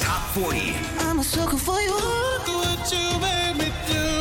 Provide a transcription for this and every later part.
Top 40. I'm a sucker for you. Look what you made me do.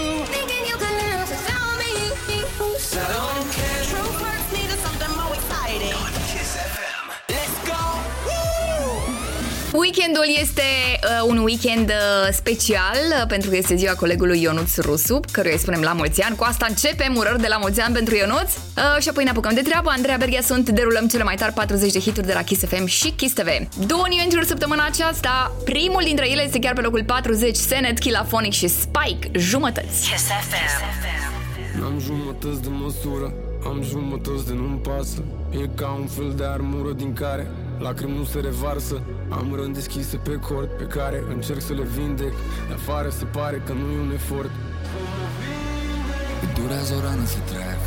Weekendul este uh, un weekend uh, special uh, pentru că este ziua colegului Ionuț Rusu, căruia îi spunem la mulți ani. Cu asta începem urări de la mulți ani pentru Ionuț uh, și apoi ne apucăm de treabă. Andreea Berghia sunt, derulăm cele mai tari 40 de hituri de la Kiss FM și Kiss TV. Două eventuri săptămâna aceasta, primul dintre ele este chiar pe locul 40, Senet, Kilaphonic și Spike, jumătăți. Kiss FM. N-am jumătăți de măsură Am jumătăți de nu-mi pasă E ca un fel de armură din care Lacrimi nu se revarsă Am răni deschise pe cord Pe care încerc să le vindec. De afară se pare că nu e un efort. Durează o rană să trec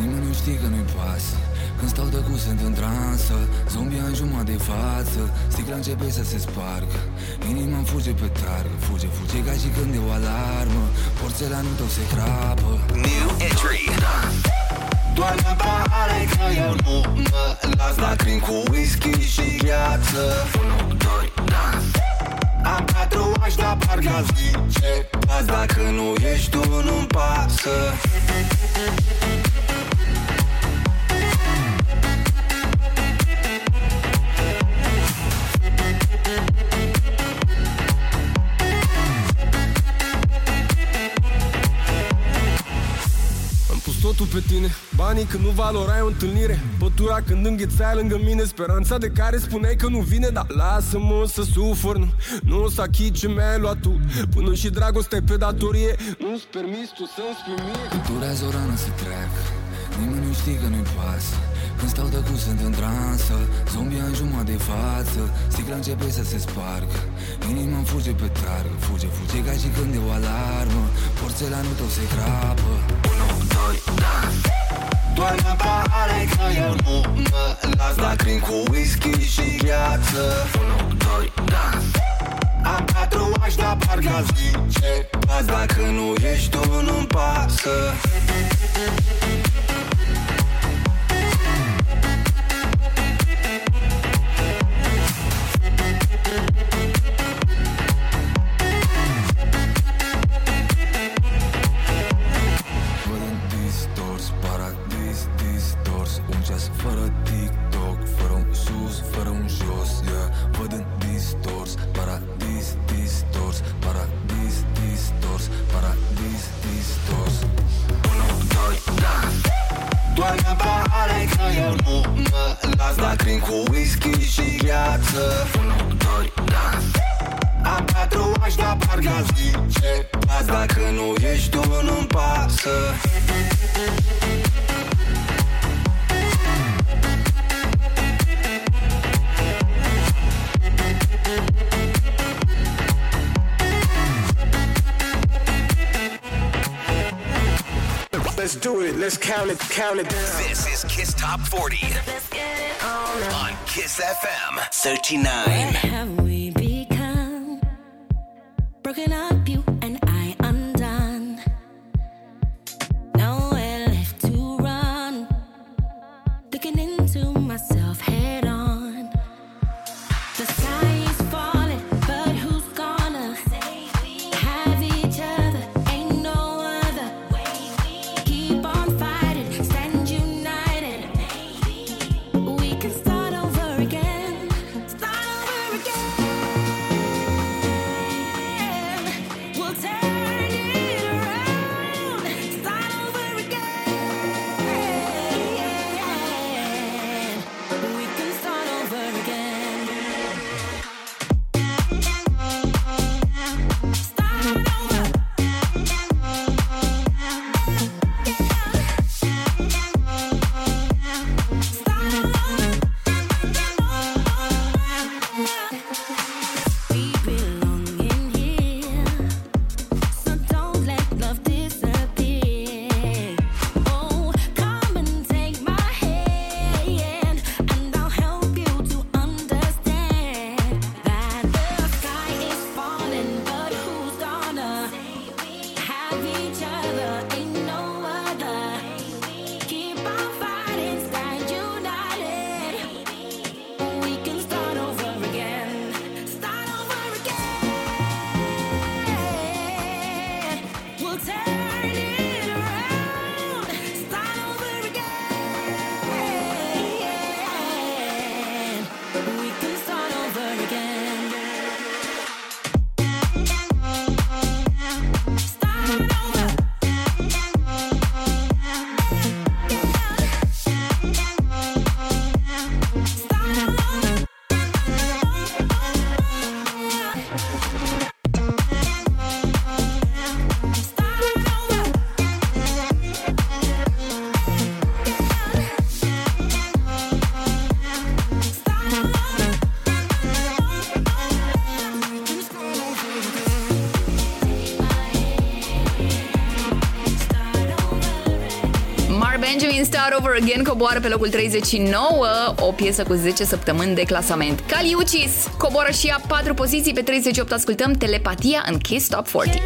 Nimeni nu știe că nu-i pasă Când stau de sunt în transă Zombia în jumătate de față. Sticla începe să se spargă Inima îmi fuge pe targă. Fuge, fuge ca și când e o alarmă Porțelanul tău se crapă. New entry. Doar-mă pahare că eu nu mă las Lacrimi cu whisky și gheață. 1, 2, da Am tatuaj, dar parcă aș zice Azi dacă nu ești tu, nu-mi pasă totul pe tine. Banii când nu valorai o întâlnire. Pătura când înghețai lângă mine Speranța de care spuneai că nu vine Dar lasă-mă să sufăr Nu, nu o să achit ce mi-ai luat tu. Până și dragostea pe datorie Nu-ți permis tu să-mi spui mie. Când durează o rană să trec Nimeni nu știe că nu-i pasă Când stau de sunt în transă. Zombia în jumătate de față. Sticla începe să se spargă. Inima îmi fuge pe targă. Fuge, fuge ca și când e o alarmă. Porțelanul tău se crapă. 1, 2, da. Doar-mă pahare că eu nu mă las Lacrimi cu whisky și gheață. 1, 2, da. Am tatuaj, dar parcă aș zice Azi dacă nu ești tu, nu-mi pasă mea pare că eu nu mă las Dar crin cu whisky și gheață Unu, doi, da A patru aș da parcă zice Las dacă nu ești tu, nu-mi pasă. Let's do it. Let's count it. Count it down. This is Kiss Top 40 Let's get it on. on Kiss FM 39. have we become? Broken up, you and I Over Over Again coboară pe locul 39, o piesă cu 10 săptămâni de clasament. Caliucis coboară și ea 4 poziții, pe 38 ascultăm Telepatia în Kiss Top 40.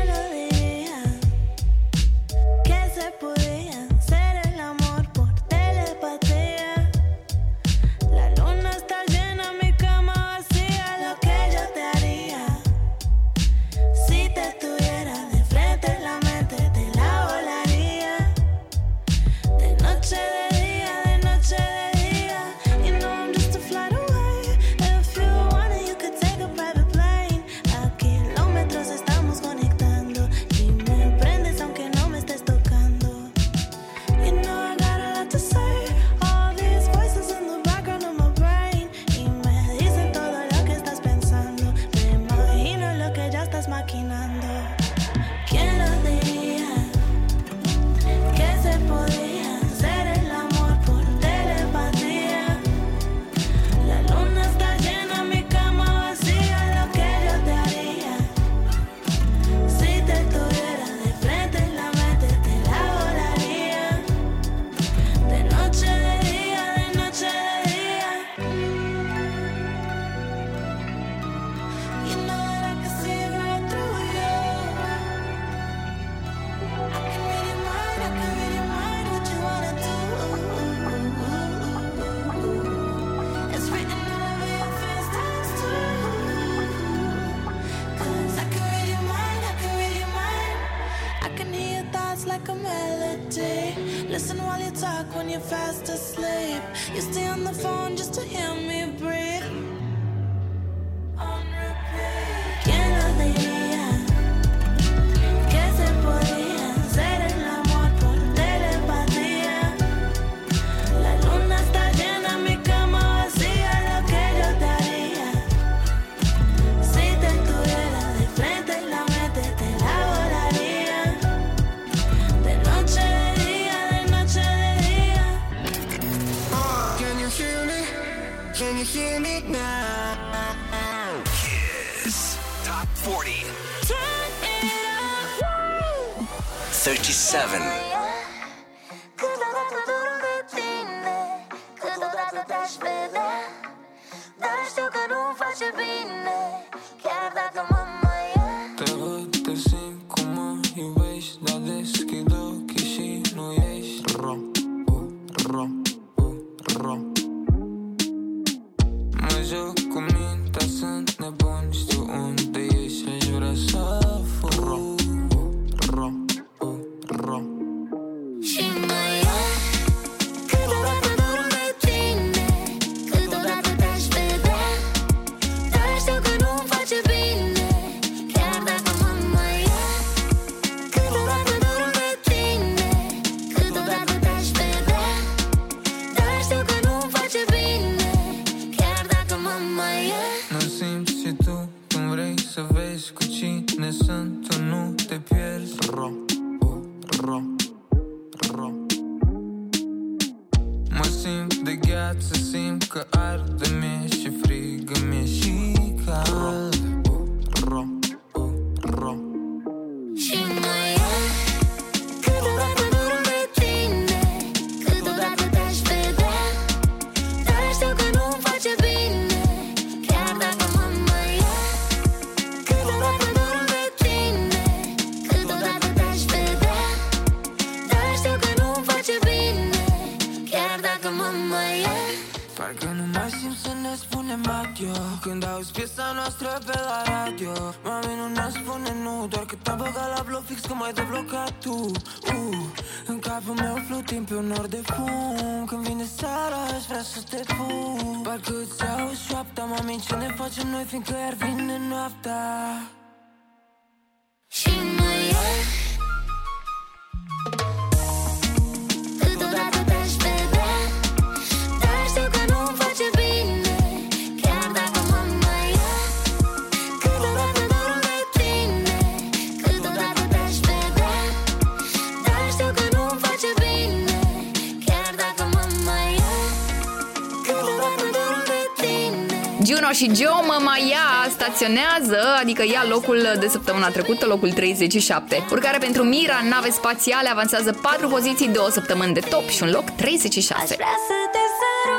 You stay on the phone. 37. fengur vinnun og aftar și Joe Mamaia staționează, adică ia locul de săptămâna trecută, locul 37. Urcare pentru Mira, nave spațiale, avansează 4 poziții, 2 săptămâni de top și un loc 36. Aș vrea să te săr-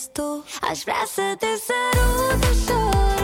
ești tu. Aș vrea să te sărut ușor.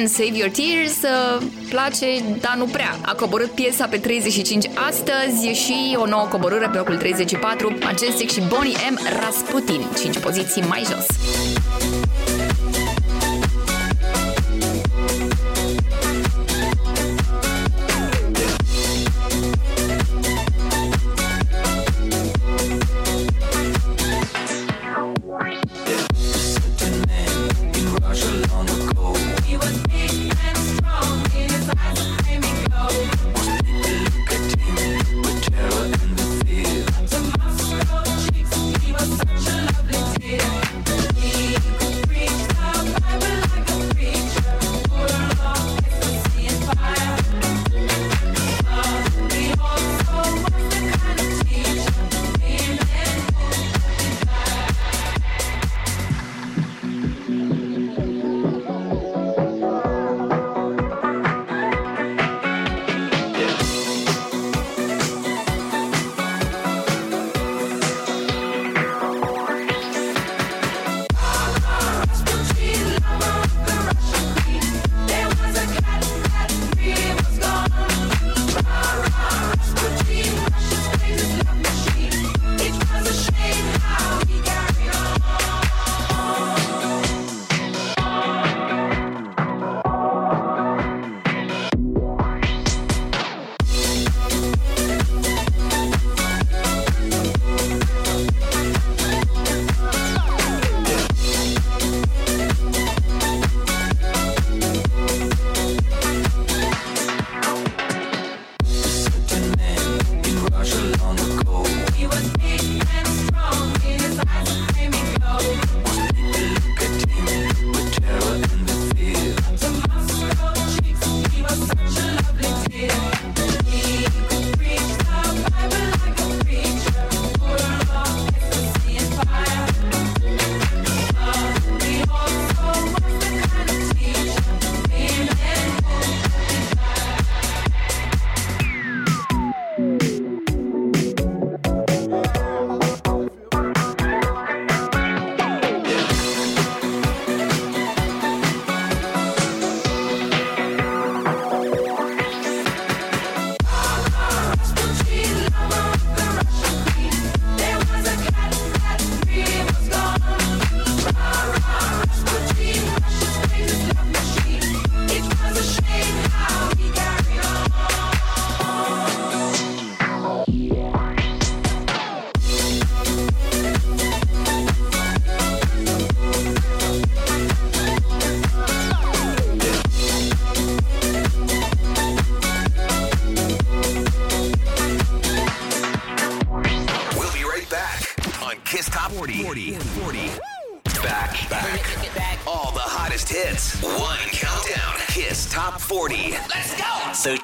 Can Save Your Tears uh, place, dar nu prea. A coborât piesa pe 35 astăzi și o nouă coborâre pe locul 34, Majestic și Bonnie M. Rasputin, 5 poziții mai jos.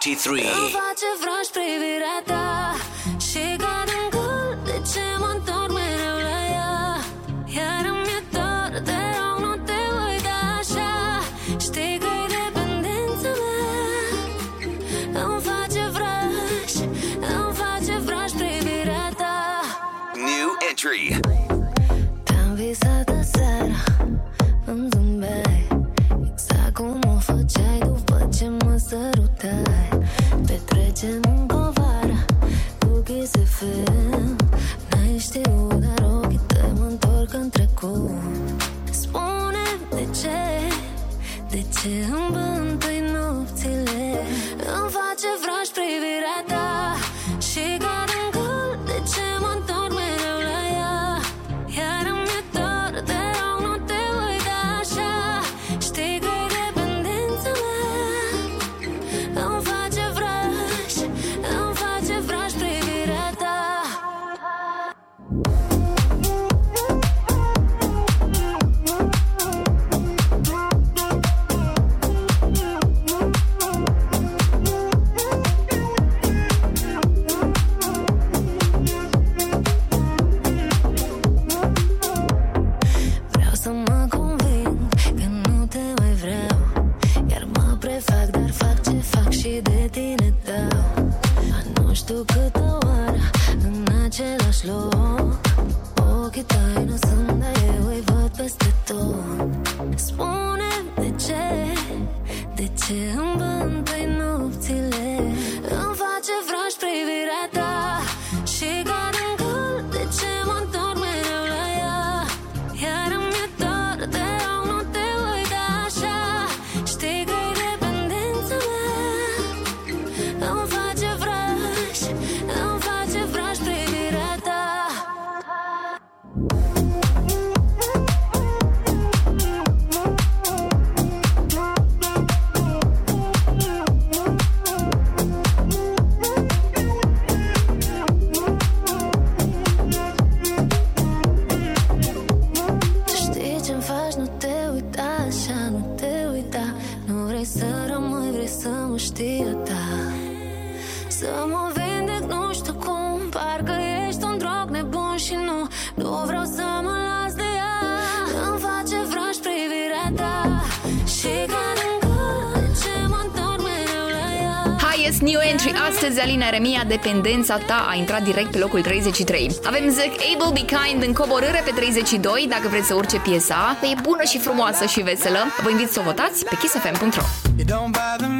93. Eremia, dependența ta a intrat direct pe locul 33. Avem Zac Able Be Kind în coborâre pe 32, dacă vreți să urce piesa. E bună și frumoasă și veselă. Vă invit să o votați pe kissfm.ro. You don't bother me.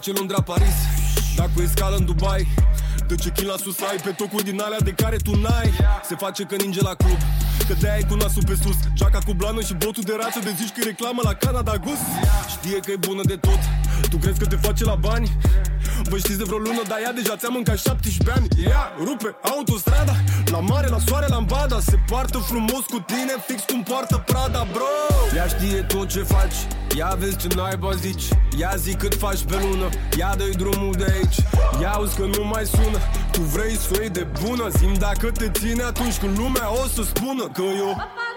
face Londra Paris. Dar cu escală în Dubai De ce la sus ai? Pe tocul din alea de care tu n-ai. Se face că ninge la club Că de ai cu nasul pe sus. Geaca cu blană și botul de rață De zici că reclamă la Canada Gus Știe că e bună de tot Tu crezi că te face la bani? Vă știți de vreo lună, dar ea deja ți-am mâncat 17 ani. Ea rupe autostrada La mare, la soare, la ambada. Se poartă frumos cu tine, fix cum poartă Prada, bro. Ea știe tot ce faci. Ia vezi ce naiba zici. Ia zi cât faci pe lună. Ia dă drumul de aici. Ia auzi că nu mai sună. Tu vrei să de bună? Zim dacă te ține atunci când lumea o să spună Că eu... Papa!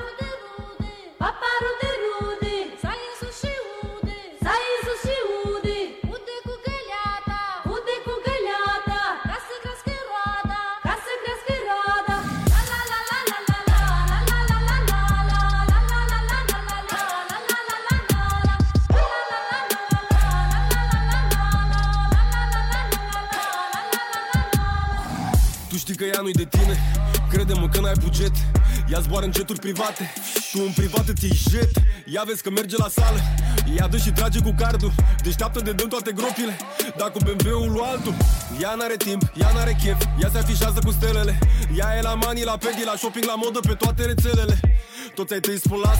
nu de tine. Crede-mă că n-ai buget. Ea zboară în jeturi private. Tu în privat îți iei jet. Ea vezi că merge la sală. Ia dă și trage cu cardul. Deșteaptă de dăm toate gropile. Dar cu BMW-ul lui altul. Ea n-are timp, ea n-are chef. Ea se afișează cu stelele. Ea e la mani, la pedi, la shopping, la modă Pe toate rețelele. Toți ai tăi spun las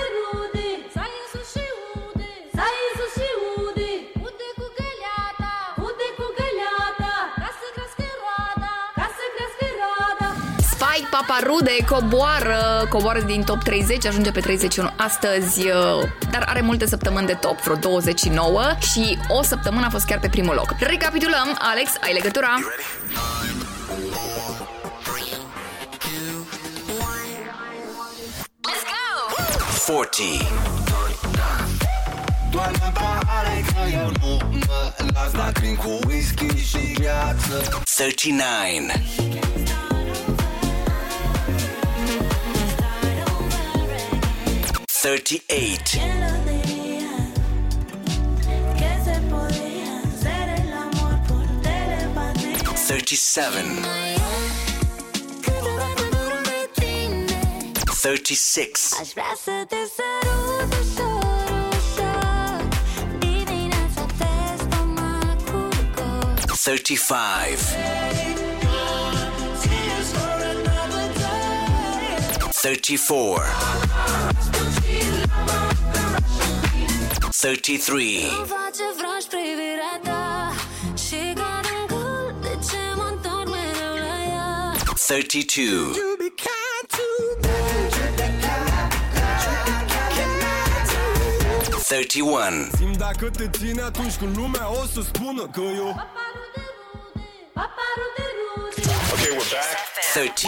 Spike Paparude coboară, coboară din top 30, ajunge pe 31 astăzi, uh, dar are multe săptămâni de top, vreo 29 și o săptămână a fost chiar pe primul loc. Recapitulăm, Alex, ai legătura? Let's go! 40. Doar în pahare că eu nu mă las Lacrimi cu whisky și gheață 39. 38. Thirty-seven. Thirty-six. Thirty-five. Thirty-four. 33 32 31 Okay, we're back. 30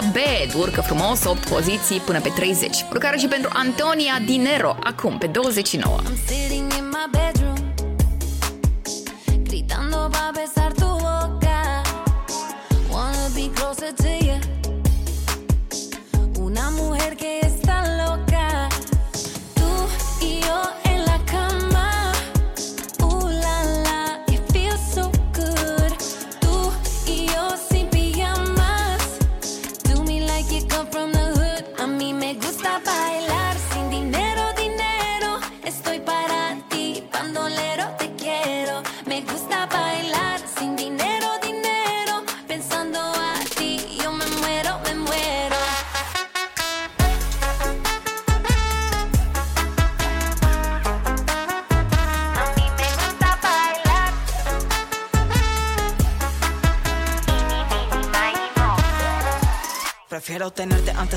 la B, urcă frumos 8 poziții până pe 30. Urcare și pentru Antonia Dinero, acum pe 29. I'm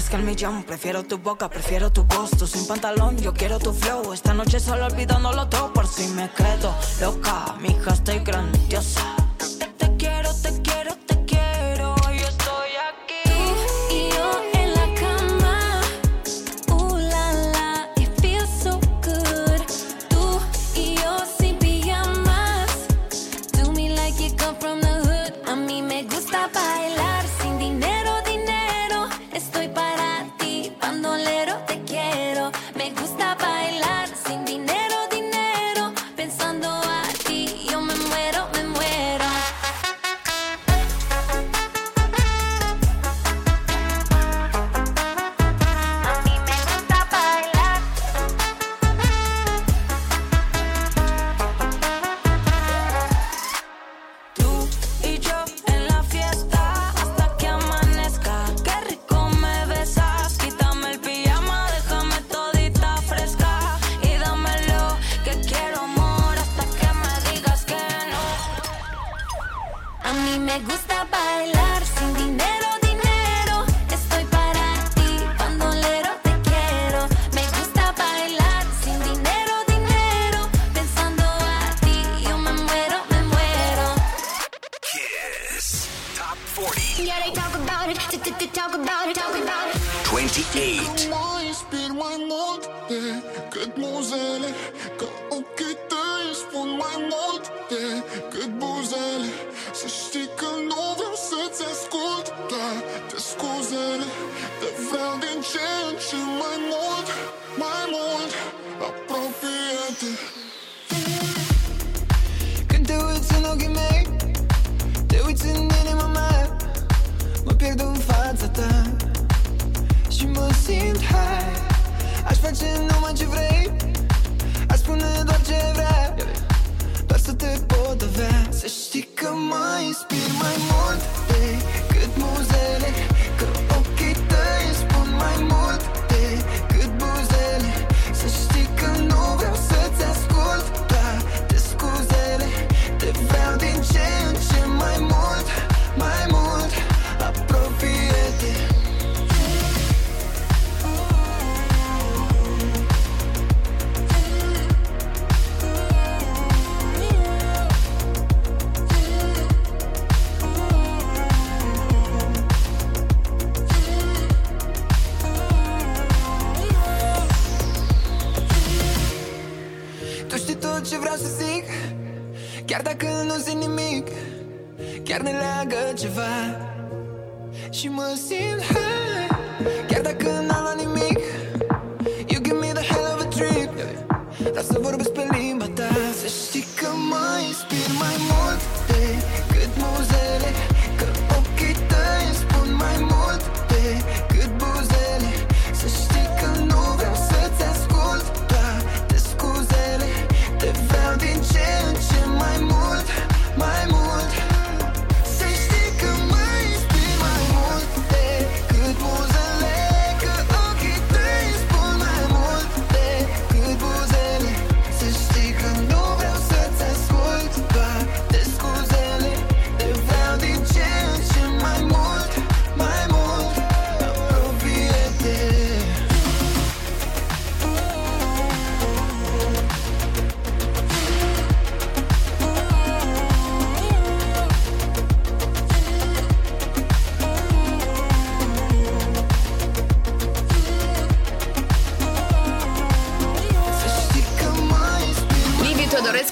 que el millón. Prefiero tu boca, prefiero tu gusto. Sin pantalón, yo quiero tu flow. Esta noche solo olvidándolo todo por si me quedo loca. Mi Mija, estoy grandiosa.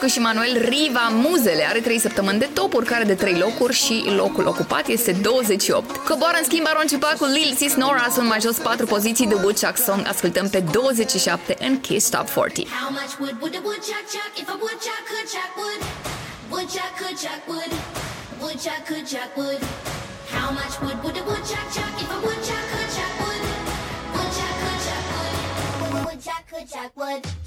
Marcu și Manuel Riva Muzele are 3 săptămâni de topuri, care de 3 locuri și locul ocupat este 28. Coboară în schimb Aron Ciupa cu Lil Sis Nora, sunt mai jos 4 poziții de Woodchuck Song, ascultăm pe 27 în Kiss Top 40. How much wood would a woodchuck chuck if a woodchuck could chuck wood? Woodchuck could chuck wood. Woodchuck could chuck wood. How much wood would a woodchuck chuck if a woodchuck could chuck wood? Woodchuck could chuck wood. Woodchuck could chuck wood.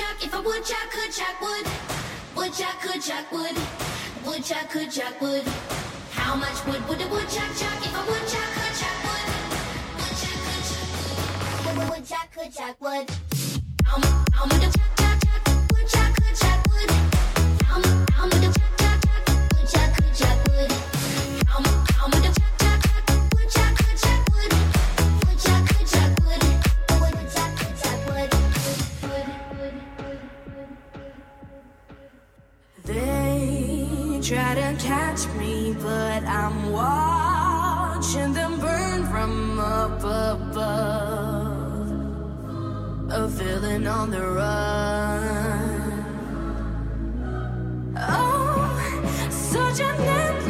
chuck, if I would chuck, could chuck would. Would chuck, could chuck would. Would chuck, could chuck would. How much wood would a woodchuck chuck if I would chuck, could chuck would. Would chuck, could chuck wood. Would chuck, could chuck wood. How much, how much but I'm watching them burn from up above. A villain on the run. Oh, such an.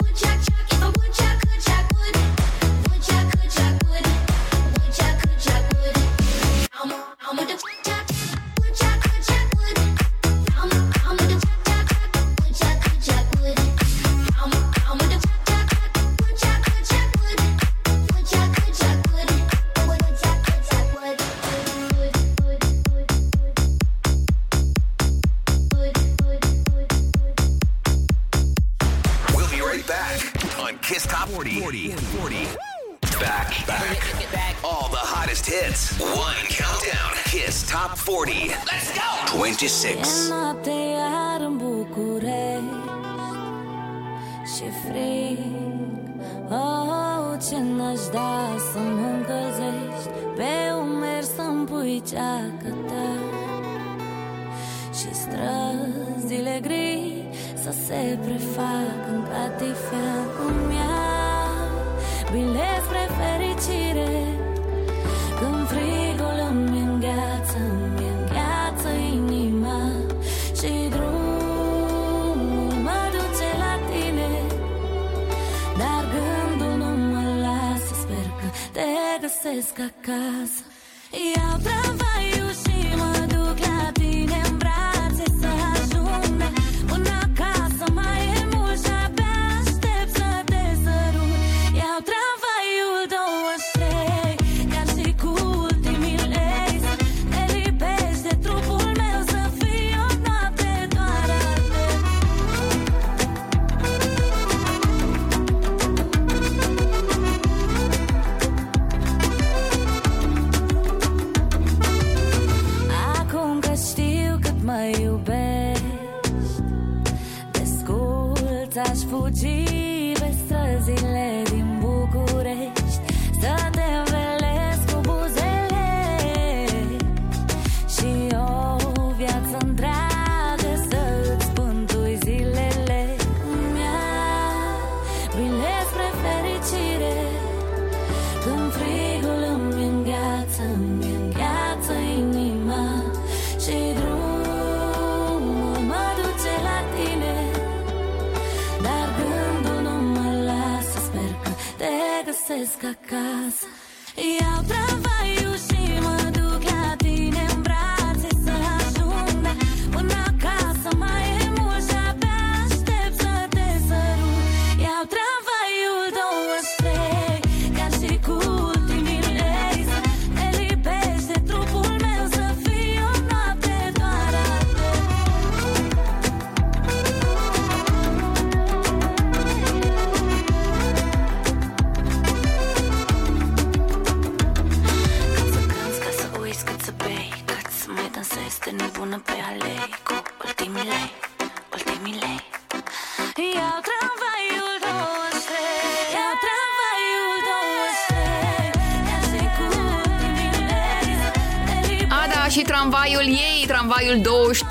Kakak.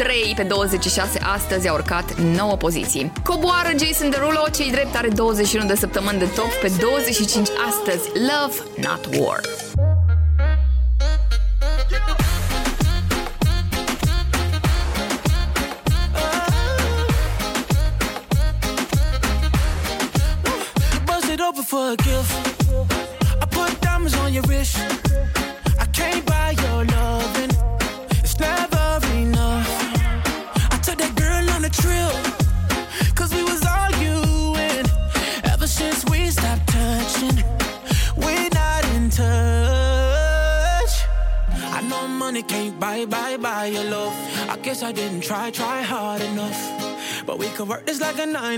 3 pe 26 astăzi a urcat 9 poziții. Coboară Jason Derulo, cei drept are 21 de săptămâni de top pe 25 astăzi. Love, not war. And.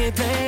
baby.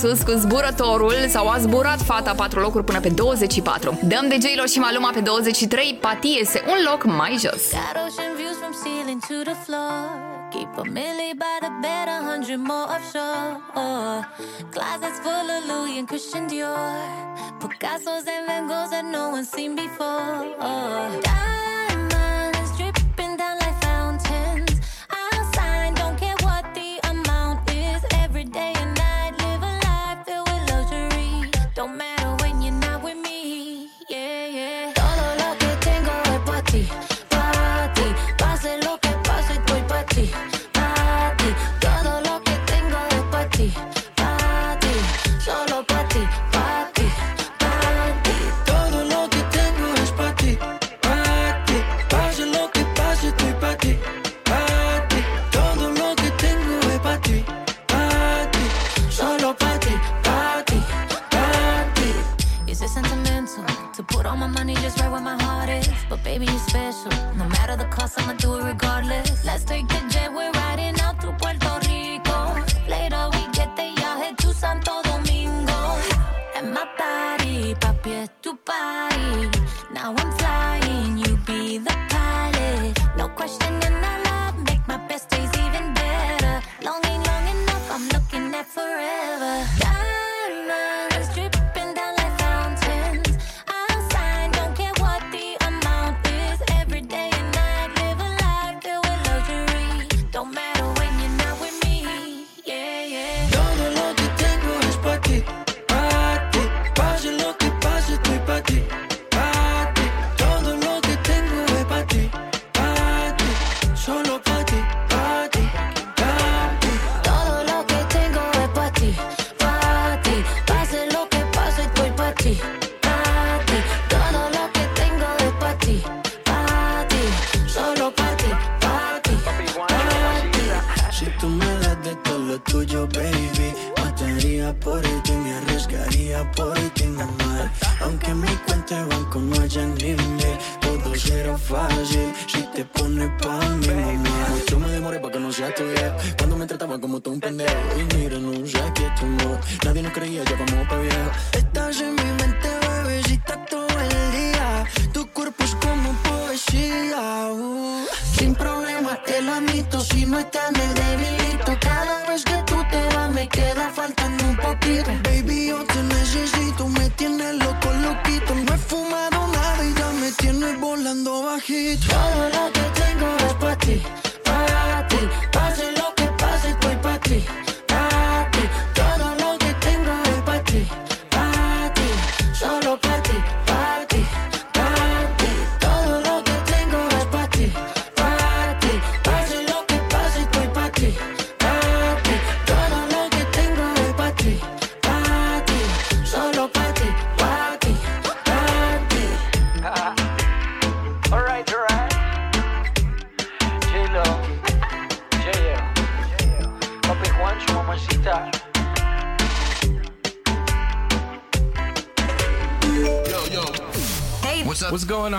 sus cu zburătorul sau a zburat fata patru locuri până pe 24. Dăm de J-Lo și Maluma pe 23, Pati este un loc mai jos. Keep a milli by the bed, a hundred more offshore. Closets full of Louis and Christian Dior, Picasso's and Van Goghs that no one's seen before. Oh,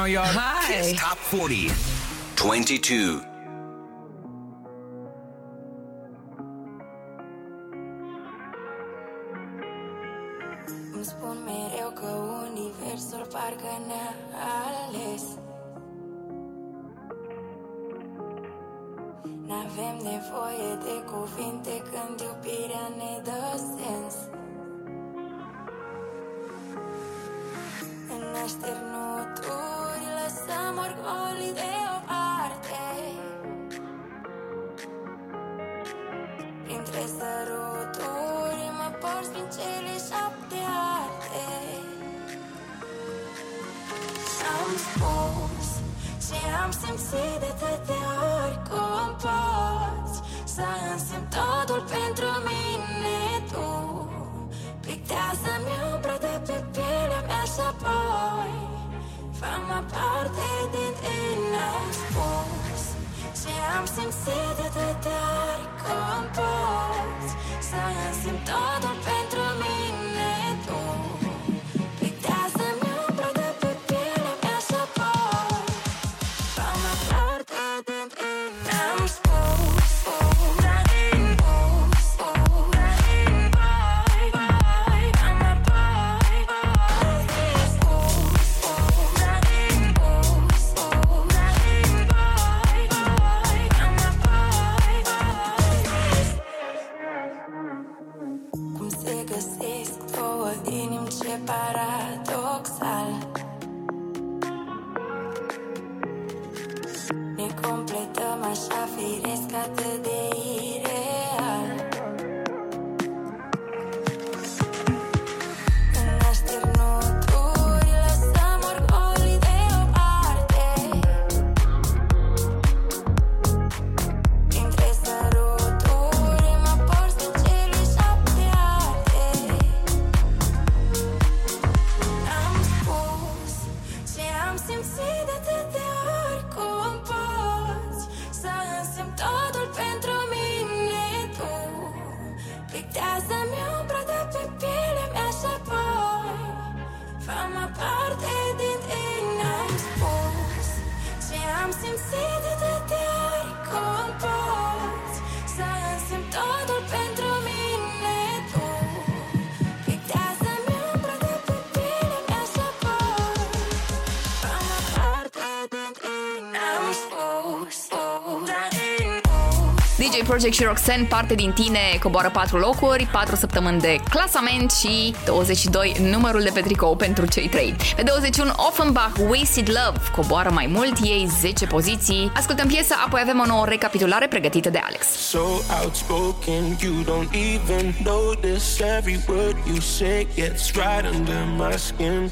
on, y'all? Hi. Kiss Top 40, 22. Project și Roxanne, parte din tine, coboară 4 locuri, 4 săptămâni de clasament și 22 numărul de pe tricou pentru cei 3. Pe 21 Offenbach, Wasted Love, coboară mai mult, ei 10 poziții. Ascultăm piesa, apoi avem o nouă recapitulare pregătită de Alex. So outspoken, you don't even notice every word you say gets right under my skin.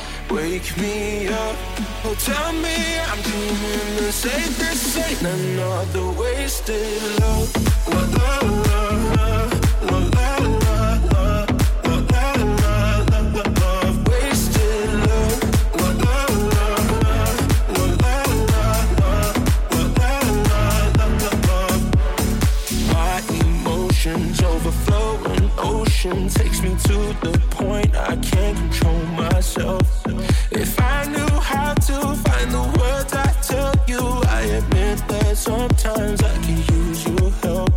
Wake me up, oh tell me I'm dreaming the same. This ain't another wasted love. Wasted love. La la la la. My emotions overflowing ocean takes me to the point I can't control myself. Sometimes I can use your help.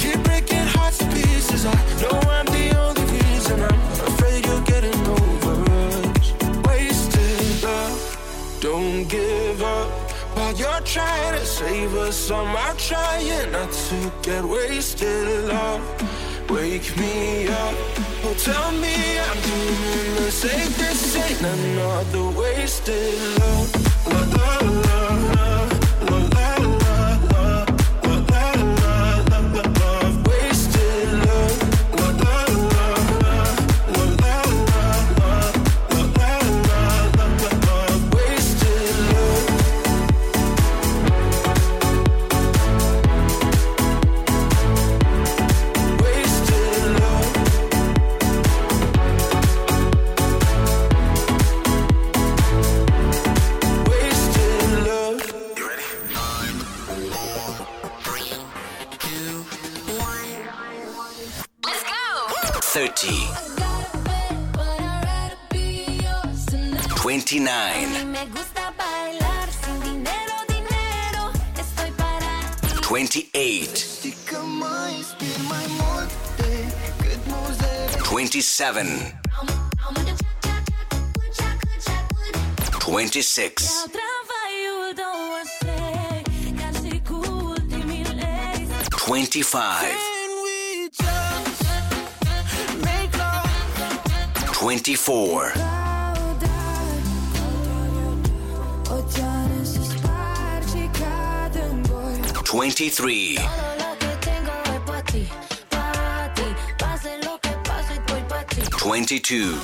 Keep breaking hearts to pieces. I know I'm the only reason. I'm afraid you're getting over us. Wasted love. Don't give up while you're trying to save us. I'm trying not to get wasted. Love, wake me up. Oh, tell me I'm doing the same. This ain't another wasted love. La 27. 26. 25. 24. 23. 22,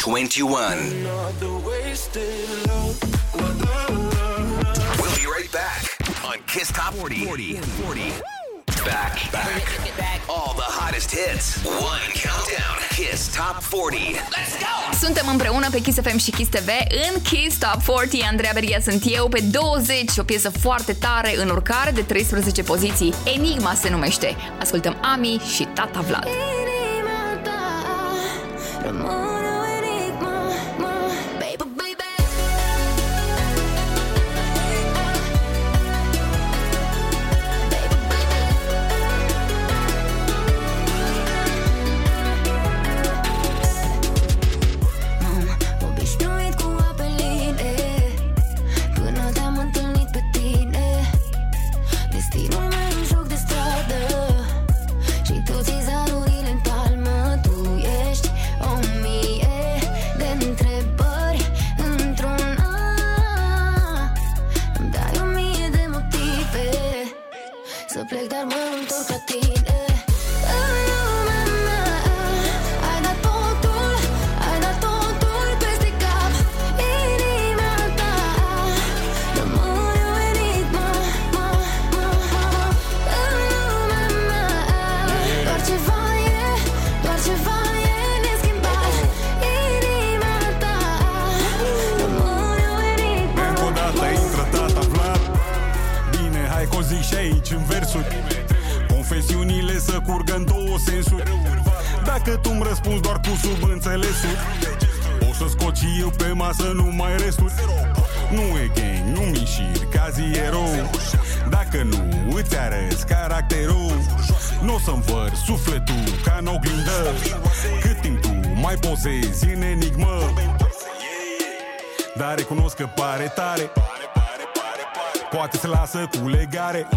Twenty-one. We'll be right back on Kiss Top 40. 40. 40. Back, back. All the hottest hits. One countdown. Kiss Top 40. Let's go! Suntem împreună pe Kiss FM și Kiss TV în Kiss Top 40. Andreea Berghia sunt eu pe 20, o piesă foarte tare în urcare de 13 poziții. Enigma se numește. Ascultăm Ami și Tata Vlad. Inima darme un toque a ti. Curgă în două sensuri Dacă tu-mi răspunzi doar cu subînțelesuri O să scot și eu pe masă numai resturi Nu e gang, nu mișiri, ca erou Dacă nu îți arăți caracterul Nu o să-mi văr sufletul ca în oglindă. Cât timp tu mai posezi în enigmă? Dar recunosc că pare tare. Poate se lasă cu legare.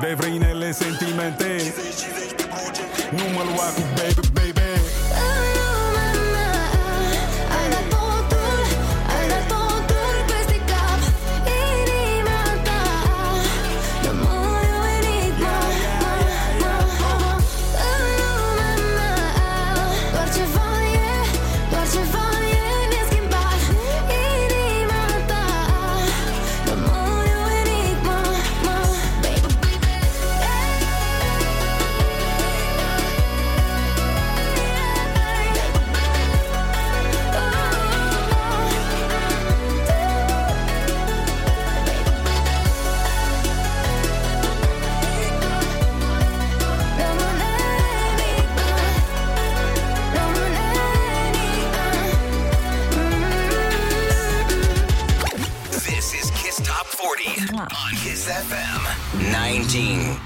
De vrăinele sentimente numa luar com baby. FM 19.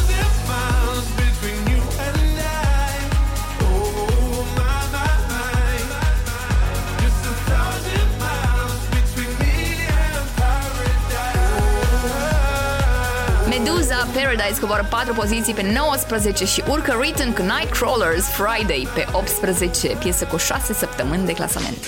Paradise coboară 4 poziții pe 19 și urcă Written cu Nightcrawlers Friday pe 18, piesă cu 6 săptămâni de clasament.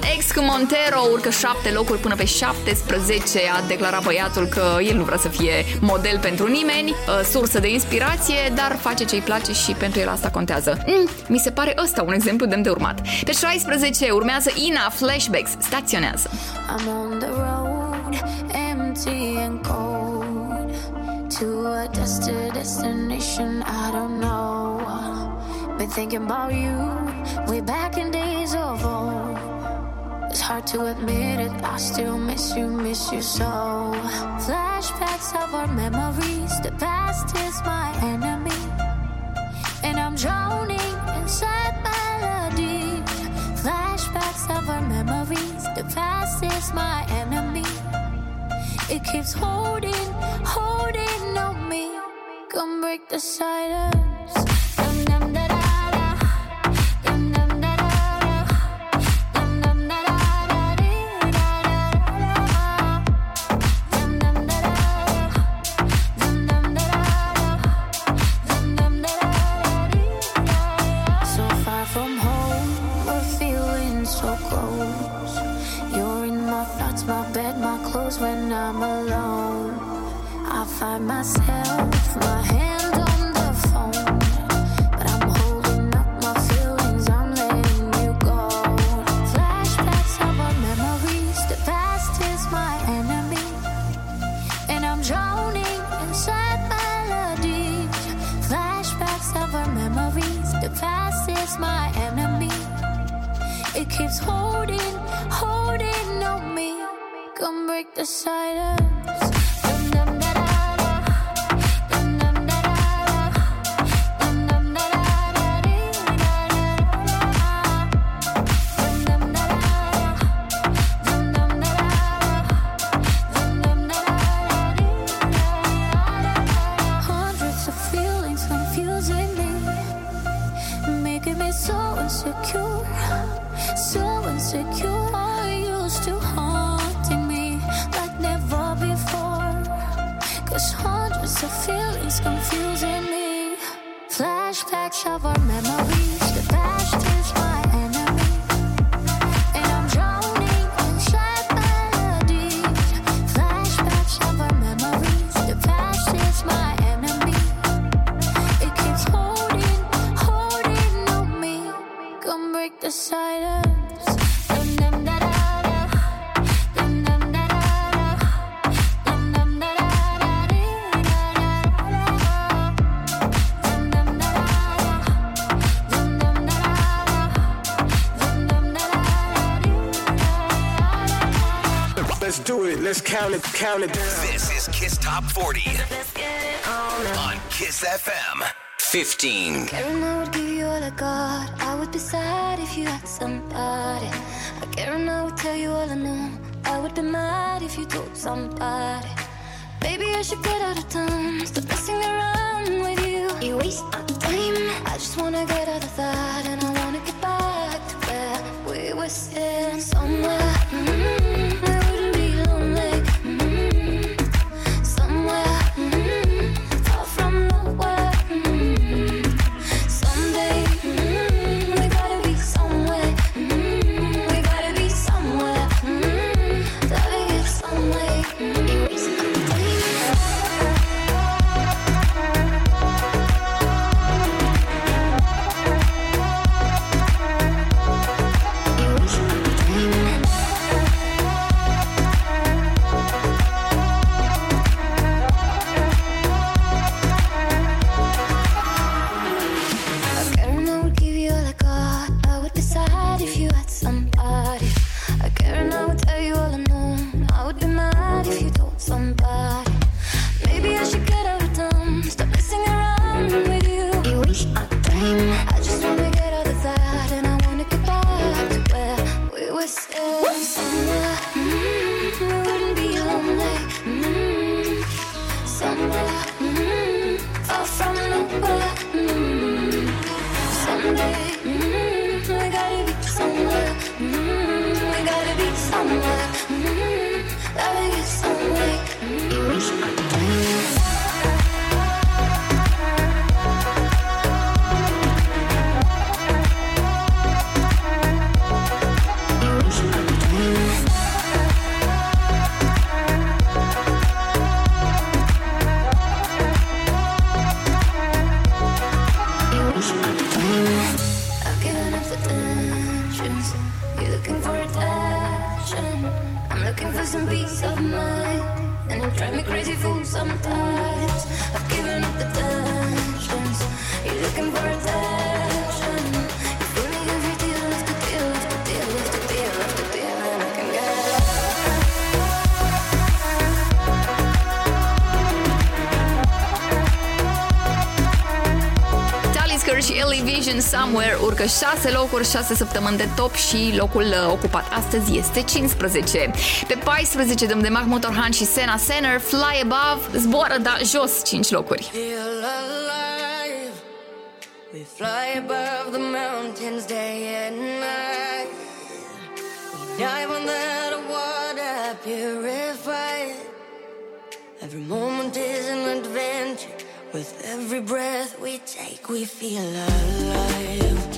Like, Lil Nas X cu Montero urcă 7 locuri până pe 17 A declarat băiatul că el nu vrea să fie model pentru nimeni uh, Sursă de inspirație Dar face ce-i place și pentru el asta contează mm, Mi se pare ăsta un exemplu demn de urmat Pe 16 urmează Ina Flashbacks Staționează I'm on the road, empty and cold. To a destined destination I don't know. Been thinking about you, way back in days of old. It's hard to admit it, I still miss you, miss you so. Flashbacks of our memories, the past is my enemy. And I'm drowning inside melody. Flashbacks of our memories, the past is my enemy. It keeps holding, holding on me. Come break the silence. When I'm alone. I find myself, with my hand on the phone. But I'm holding up my feelings, I'm letting you go. Flashbacks of our memories, the past is my enemy. And I'm drowning inside melodies. Flashbacks of our memories, the past is my enemy. It keeps holding, holding on me. Come break the silence. Of 40 on Kiss FM 15. Karen, I would give you all I got. I would be sad if you had somebody. I Karen, I would tell you all I know. I would be mad if you told somebody. Baby, I should get out of town. Stop messing around with you. You waste my time. I just wanna get out of that, and I wanna get back to where we were sitting somewhere. mm, Somewhere urcă 6 locuri, 6 săptămâni de top și locul uh, ocupat astăzi este 15. Pe 14 dăm de Mahmut Orhan și Sena Senner, Fly Above, zboară, da, jos 5 locuri. feel breath we take, we feel alive.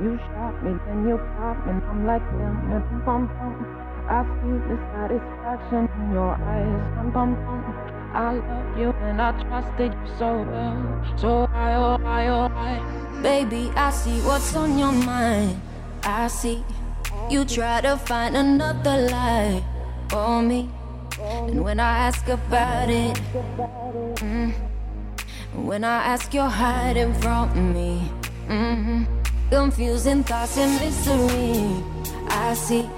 You shot me, then you popped me. I'm like damn. You dum bum bum. I see the satisfaction in your eyes. Dum bum bum. I love you and I trusted you so well. So I, oh I, oh I. Baby, I see what's on your mind. I see you try to find another lie for me. And when I ask about it, mm, when I ask, you're hiding from me. hmm Confusing thoughts and mystery. I see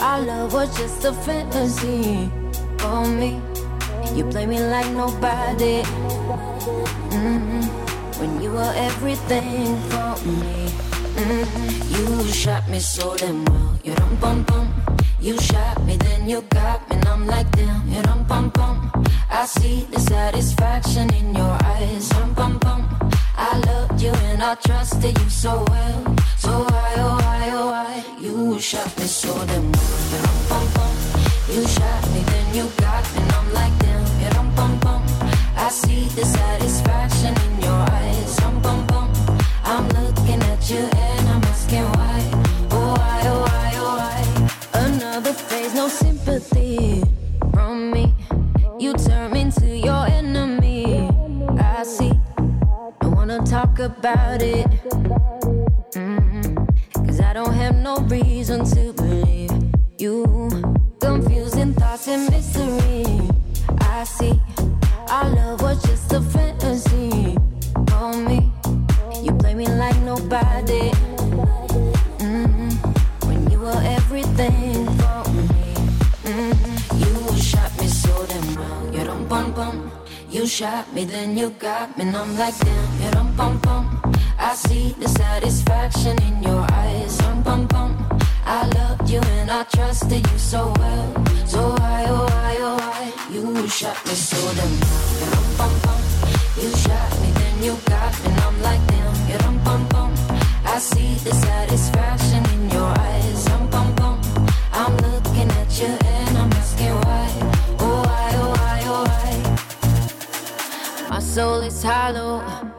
our love was just a fantasy for me. You play me like nobody. hmm When you were everything for me. hmm You shot me so damn well. You dum bum bum. You shot me, then you got me, and I'm like damn. You dum bum bum. I see the satisfaction in your eyes. Dum bum bum. I loved you and I trusted you so well. So why, oh why, oh why? You shot me so damn well. Bum bum. You shot me, then you got me, and I'm like damn. Bum bum. I see the satisfaction in your eyes. Dum bum bum. I'm looking at you and I'm asking why. Oh why, oh why, oh why? Another phase, no sympathy from me. You turn talk about it. Cause I don't have no reason to believe you. Confusing thoughts and mystery. I see. Our love was just a fantasy. On me. You play me like nobody. Mm-mm. When you were everything for me. Mm-mm. You shot me so damn well. You don't bump bum. You shot me, then you got me, and I'm like, damn, bum bum. I see the satisfaction in your eyes, rum bum bum. I loved you and I trusted you so well. So why, oh why, oh why, you shot me so damn well. Rum bum bum. You shot me, then you got me, and I'm like, damn, yeah, rum bum bum. I see the satisfaction in your eyes, rum bum bum. I'm looking at you and I'm asking why, oh why, oh why, oh why. My soul is hollow.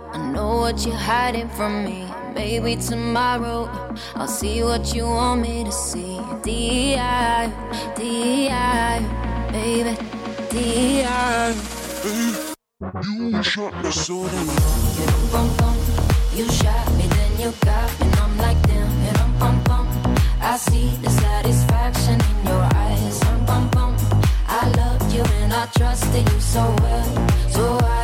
I know what you're hiding from me. Maybe tomorrow I'll see what you want me to see. D.I. D.I. Baby, D.I. You shot me so damn bum. You shot me, then you got me, and I'm like damn, yeah, rum, bum, bum. I see the satisfaction in your eyes, rum, bum, bum. I loved you and I trusted you so well. So why,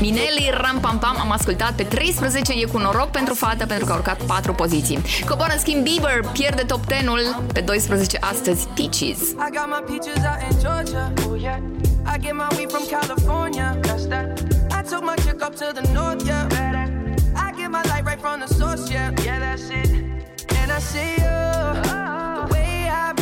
Minelli Ram Pam Pam am ascultat pe 13 e cu noroc pentru fată pentru că a urcat 4 poziții. Coboară în schimb Bieber pierde top 10-ul pe 12 astăzi Peaches. I got my peaches out in Georgia. Oh yeah. I get my weed from California. That's that. I took my chick up to the north, yeah. I get my light right from the source, yeah. Yeah, that's it. And I see you. The way I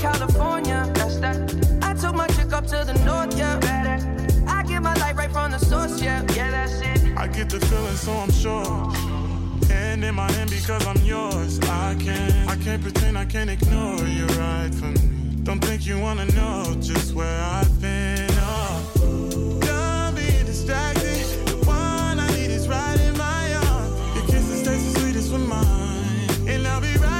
California. That's that. I took my chick up to the north. Yeah. I get my light right from the source. Yeah. Yeah, that's it. I get the feeling, so I'm sure. Hand in my hand because I'm yours. I can't, I can't pretend, I can't ignore you right from me. Don't think you wanna know just where I've been. Oh, don't be distracted. The one I need is right in my arms. Your kisses taste the sweetest with mine, and I'll be right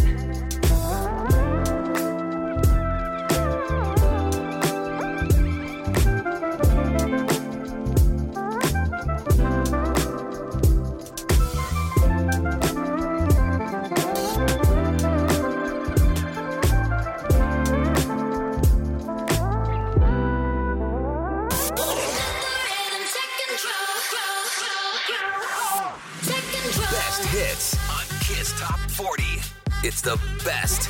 It's the best.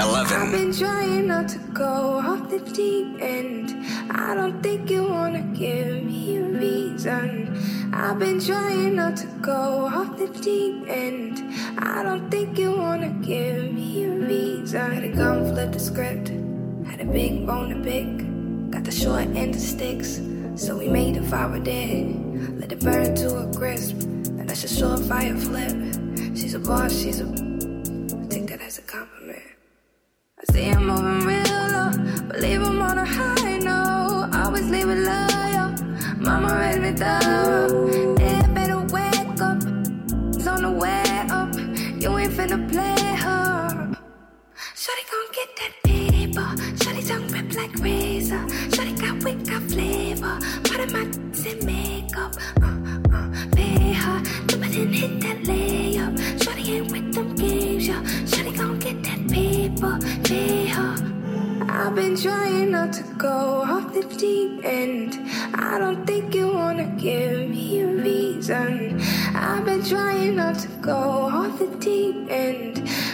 I've 11. been trying not to go off the deep end. I don't think you wanna give me a reason. I've been trying not to go off the deep end. I don't think you wanna give me a reason. Had to come flip the script. Had a big bone to pick. Got the short end of sticks. So we made the fire dead. Let it burn to a crisp. And that's a surefire flip. She's a boss, she's a. I Think that as a compliment. I see I'm moving real low, but leave him on a high no. Always leave it loyal. Mama raised me thorough. Yeah, better wake up. It's on the way up. You ain't finna play her. Shorty gon' get that paper. Shorty tongue ripped like razor. Shorty got wick, got flavor. Part of my. And hit that layup. Shawty ain't with them games, yeah. Shawty gon' get that paper. I've been trying not to go off the deep end. I don't think you wanna give me a reason. I've been trying not to go off the deep end.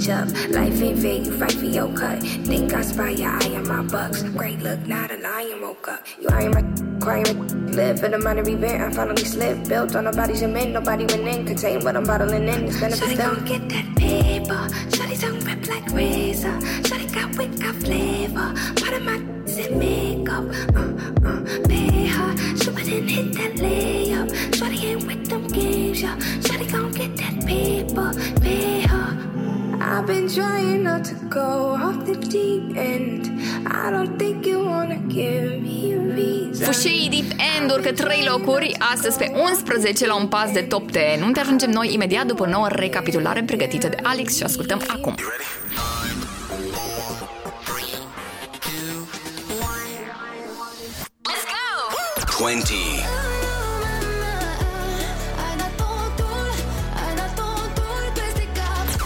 Bitch up. Life ain't fair, you fight for your cut. Think I spy your eye on my bucks. Great look, not a lion woke up. You eyeing my crying live for the money event. I finally slipped. Built on nobody's cement, nobody went in. Contain what I'm bottling in. It's benefits Shawty gon' get that paper. Shawty tongue rip like razor. Shawty got wit, got flavor. Part of my in makeup. Uh, uh, pay her. Shoot it and hit that layup. Shawty ain't with them games, yeah. Shawty gon' get that paper. Pay her. I've been trying not to go off the deep end. I don't think you wanna give me a reason. Fușii Deep End urcă 3 locuri, astăzi pe 11 la un pas de top 10. Unde ajungem noi imediat după nouă recapitulare pregătită de Alex și ascultăm acum. Twenty.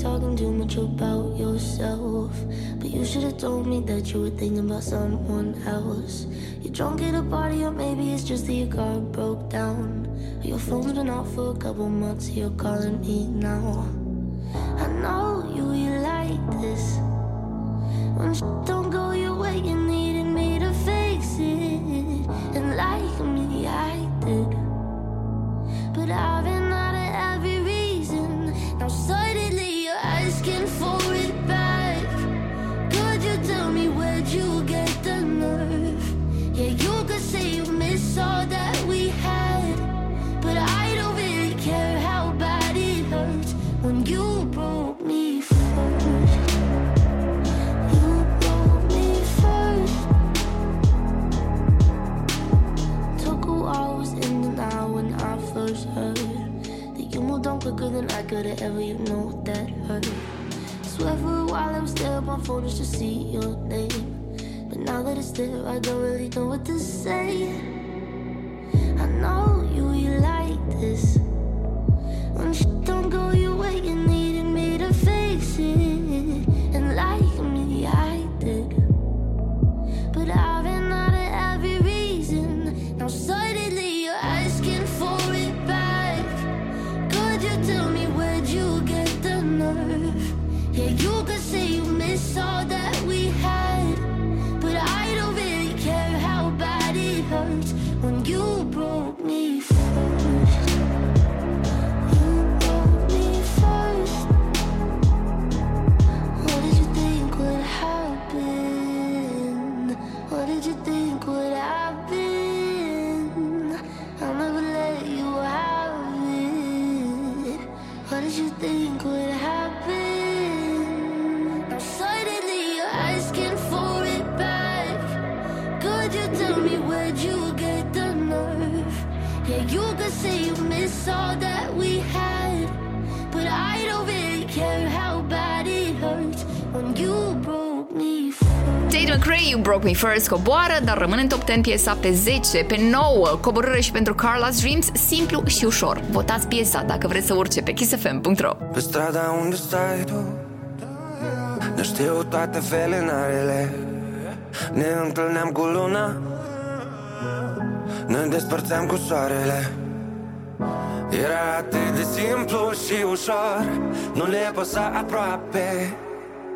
talking too much about yourself. But you should have told me that you were thinking about someone else. You're drunk at a party, or maybe it's just that your car broke down. Your phone's been off for a couple months, you're calling me now. I know you, you like this. When shit don't go your way, you needed me to fix it. And like me, I did. But I've been than I could have ever. You know that hurt. Swear for a while I was there on my phone just to see your name. But now that it's there, I don't really know what to say. I know you, you like this. When shit don't go your way, you needed McRae, You Broke Me First coboară, dar rămâne în top 10 piesa pe 10, pe 9, coborâre și pentru Carla's Dreams, simplu și ușor. Votați piesa dacă vreți să urce pe kissfm.ro Pe strada unde stai tu Ne știu toate felinarele. Ne întâlneam cu luna Ne despărțeam cu soarele. Era atât de simplu și ușor Nu le păsa aproape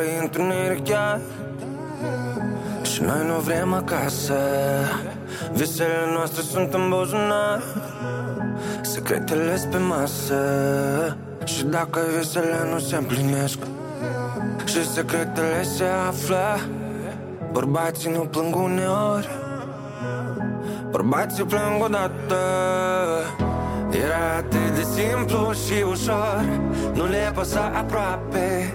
scară e întuneric chiar. Și noi nu vrem acasă. Visele noastre sunt în buzunar. Secretele pe masă. Și dacă visele nu se împlinesc Și secretele se află Bărbații nu plâng uneori. Bărbații plâng odată. Era atât de simplu și ușor. Nu le păsa aproape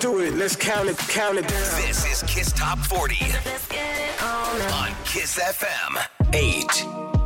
do it. Let's count it. Count it down. This is Kiss Top 40 on Kiss FM. 8.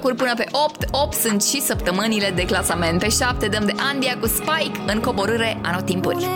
Locuri până pe 8 8 sunt și săptămânile de clasament. Pe 7 dăm de Andia cu Spike În coborâre anotimpuri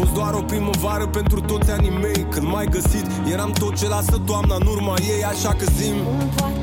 fost doar o primăvară pentru toți anii mei. Când m-ai găsit, eram tot ce lasă toamna în urma ei Așa că zim. Cum poate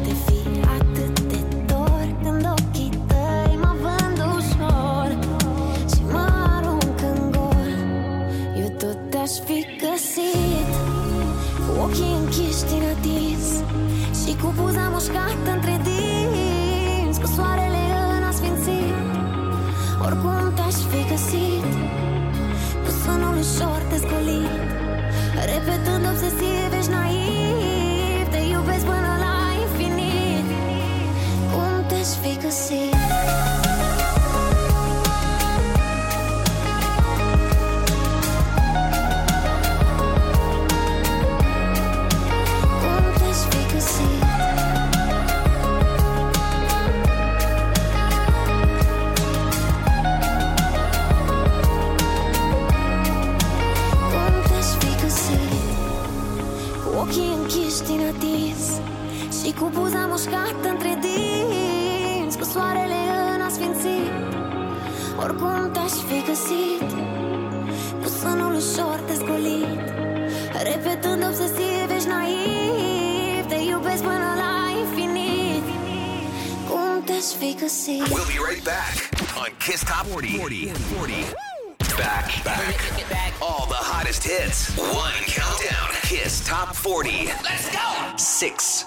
cu buza mușcată între dinți Cu soarele în asfințit Oricum te-aș fi găsit Cu sunul ușor descolit Repetând obsesiv, ești naiv Te iubesc până la infinit Cum te-aș fi găsit We'll be right back on Kiss Top 40. 40. 40. Back, back. All the hottest hits. One countdown. Kiss Top 40. Let's go. Six.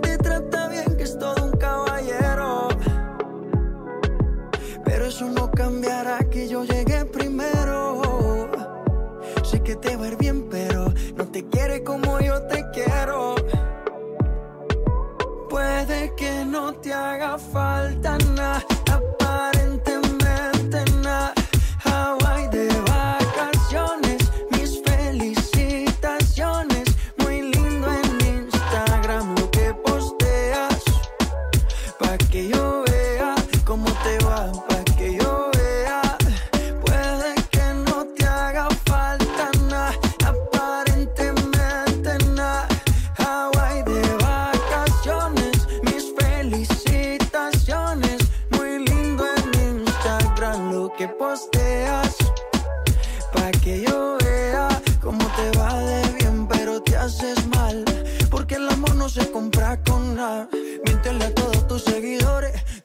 eso no cambiará que yo llegué primero. Sé que te va a ir bien, pero no te quiere como yo te quiero. Puede que haga falta nada,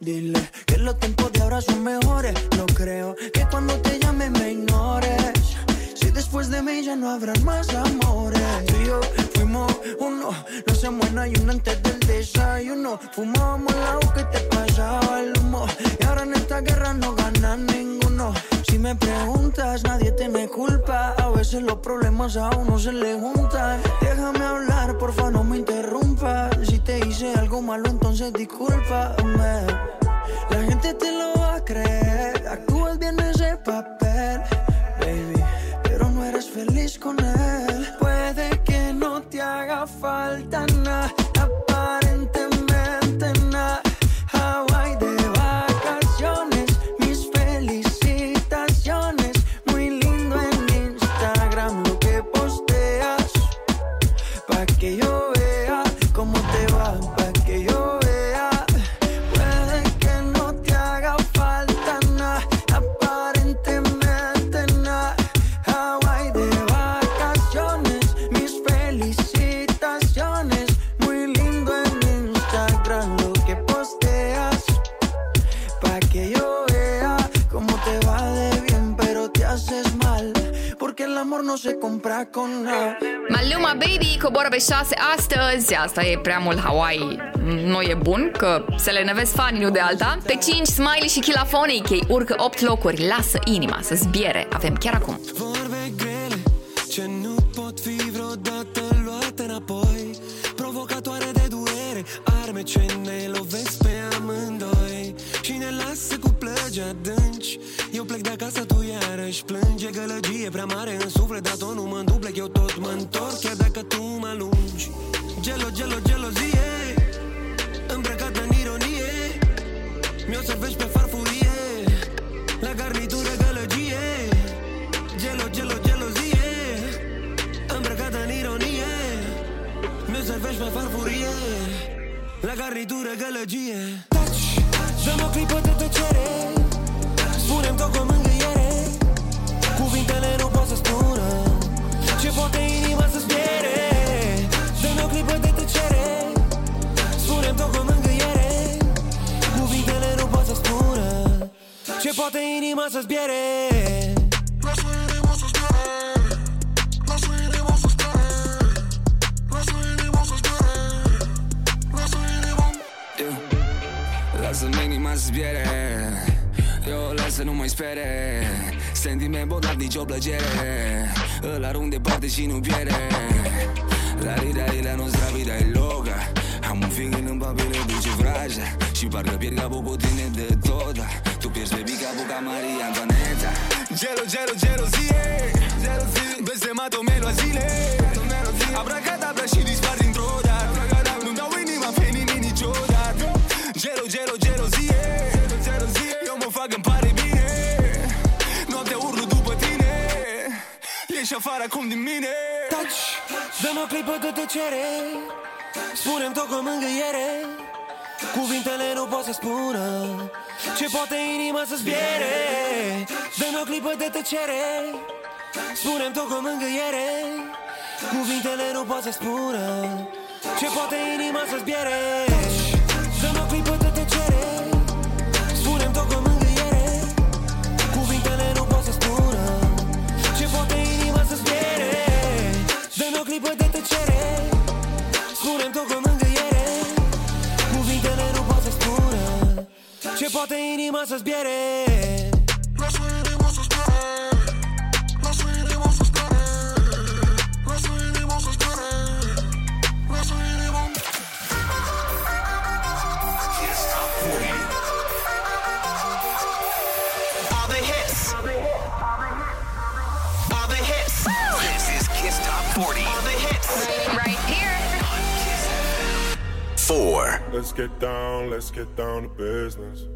Dile que los tiempos de ahora son mejores. No creo que cuando te llame me ignores. Si después de mí ya no habrán más amores. Tú y yo fuimos uno. No se muera y uno antes del desayuno. Fumábamos agua que te pasaba el humo. Y ahora en esta guerra no gana ninguno. Si me preguntas, nadie tiene culpa. A veces los problemas a uno se le juntan. Déjame hablar, porfa, no me interrumpas. Si te hice algo malo, entonces discúlpame. La gente te lo va a creer. Actúas bien ese papel, baby. Pero no eres feliz con él. Puede que no te haga falta nada, el amor no se compra con nada. Maluma Baby coboară pe 6 astăzi. Asta e prea mult Hawaii. Nu e bun, că se le nevesc fanii, nu de alta. Pe 5, Smiley și Chilafonic. Ei urcă 8 locuri Lasă inima să zbiere. Avem chiar acum Gălăgie prea mare în suflet Dar tot nu mă duplec, eu tot mă întorc Chiar dacă tu mă alungi. Gelo, gelo, gelozie Îmbrăcată în ironie. Mi-o servești pe farfurie La garnitură gălăgie. Gelo, gelo, gelozie Îmbrăcată în ironie. Mi-o servești pe farfurie La garnitură gălăgie. Taci, dă-mi o clipă de tăcere Spune-mi tot cu poate inima să-ți piere Lasă inima să-ți piere Lasă inima să-ți piere Lasă inima să-ți piere Lasă inima Lasă-mi inima să zbiere. Eu o las să nu mai spere. Sentiment bot, dar nicio plăcere. Îl arunc departe și nu pierde La rida e la nostra vida e loca Am un figlio în papire, duce vraja Și parcă pierd capul cu tine de tot Tu pierzi pe capul ca Maria Antoaneta. Gelo, gelo, gelozie Blestemato me lo zile. Abracadabra și dispar dintr-o dată. Nu-mi dau inima pe nimeni niciodată. Gelo, gelo, gelozie Eu mă fac, îmi pare bine. Noaptea urlu după tine. Ieși afară acum din mine. Taci, dă-mi o clipă de tăcere. Spune-mi tot cu mângâiere Cuvintele nu pot să spună Ce poate inima să-ți piere Dă-mi o clipă de tăcere Spune-mi tot cu mângâiere. Cuvintele nu pot să spună Ce poate inima să-ți piere Dă-mi o clipă de tăcere Spune-mi tot cu mângâiere. Cuvintele nu pot să spună Ce poate inima să-ți piere Dă-mi o clipă de tăcere Spune-mi tot cu Că poate inima să-ți Lasă inima să-ți Lasă inima să-ți Lasă inima să-ți Lasă inima All the All the This is Kiss Top 40 All the Right here. Four. Let's get down, let's get down to business.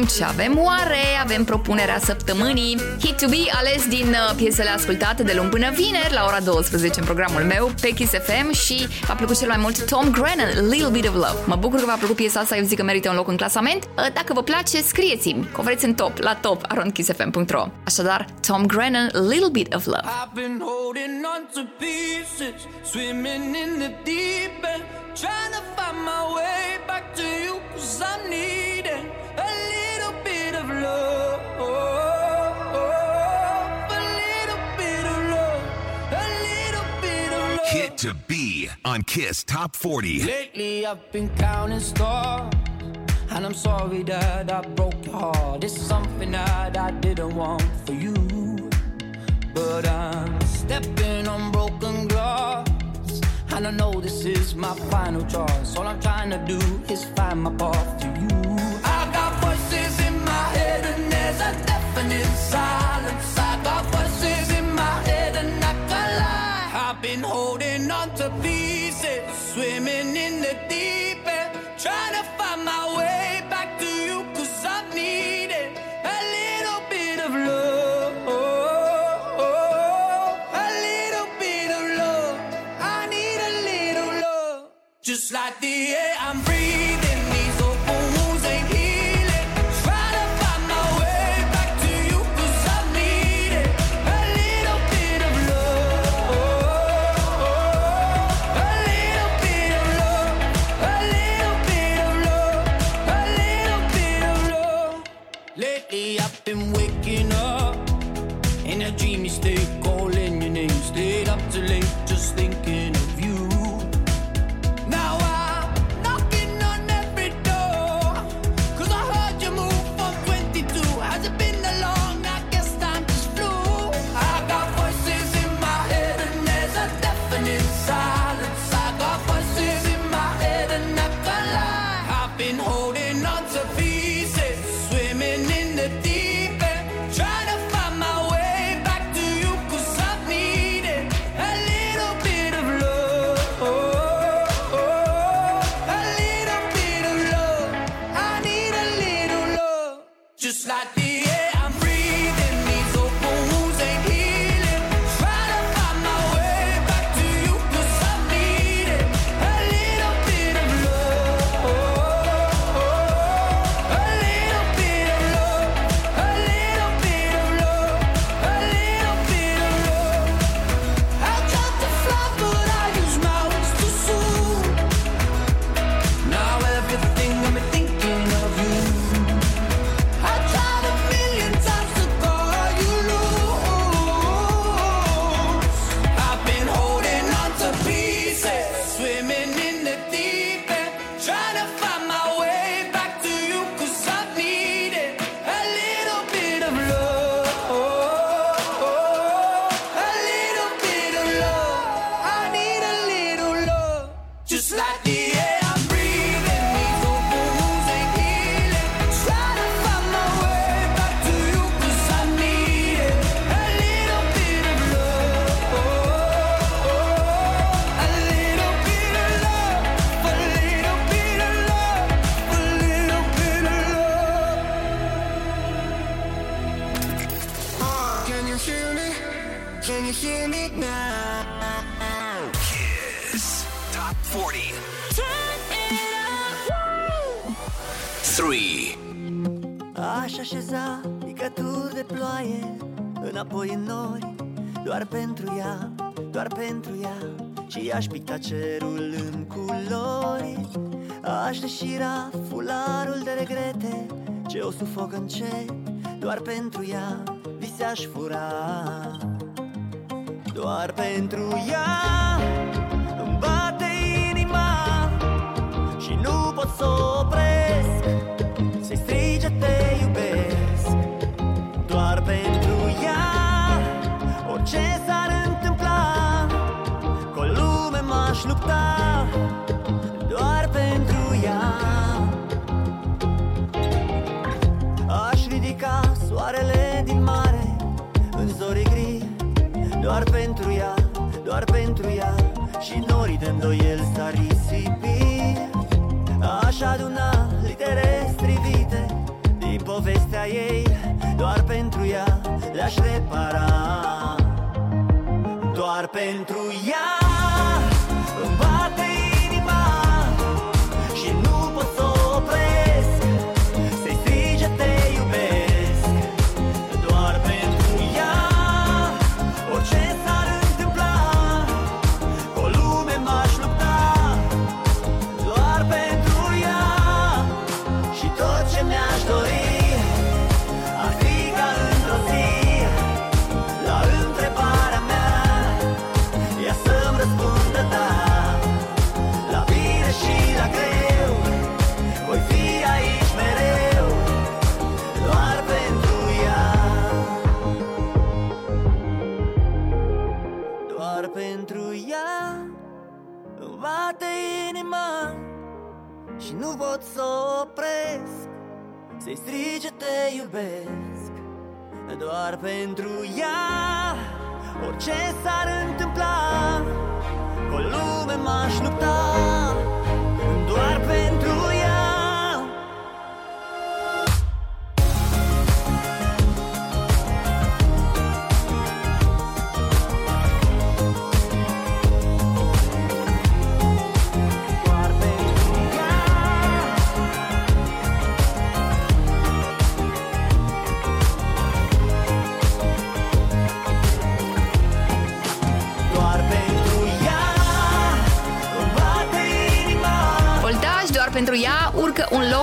de podium. Ce avem oare? Avem propunerea săptămânii Hit to Be ales din uh, piesele ascultate de luni până vineri la ora 12 în programul meu pe Kiss FM și v-a plăcut cel mai mult Tom Grennan, Little Bit of Love. Mă bucur că v-a plăcut piesa asta, eu zic că merită un loc în clasament. Uh, Dacă vă place, scrieți-mi că o vreți în top, la top, arondkissfm.ro Așadar, Tom Grennan, Little Bit of Love. I've been holding on to pieces, swimming in the deep end, trying to find my way back to you, cause I'm needing Hit to be on Kiss Top 40. Lately I've been counting stars And I'm sorry that I broke your heart. It's something that I didn't want for you But I'm stepping on broken glass And I know this is my final choice. All I'm trying to do is find my path to you Just like the air I'm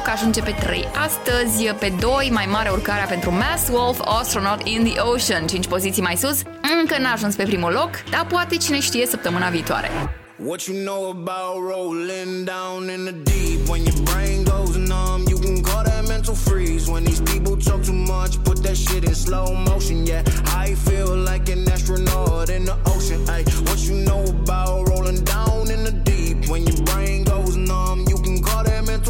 urcă un loc, ajunge pe 3. Astăzi, pe 2, mai mare urcarea pentru Mass Wolf, Astronaut in the Ocean. 5 poziții mai sus, încă n-a ajuns pe primul loc, dar poate cine știe săptămâna viitoare. What you know about rolling down in the deep? When your brain goes numb, you can call that mental freeze. When these people talk too much, put that shit in slow motion. Yeah, I feel like an astronaut in the ocean. Ay, what you know about rolling down in the deep? When your brain goes numb, you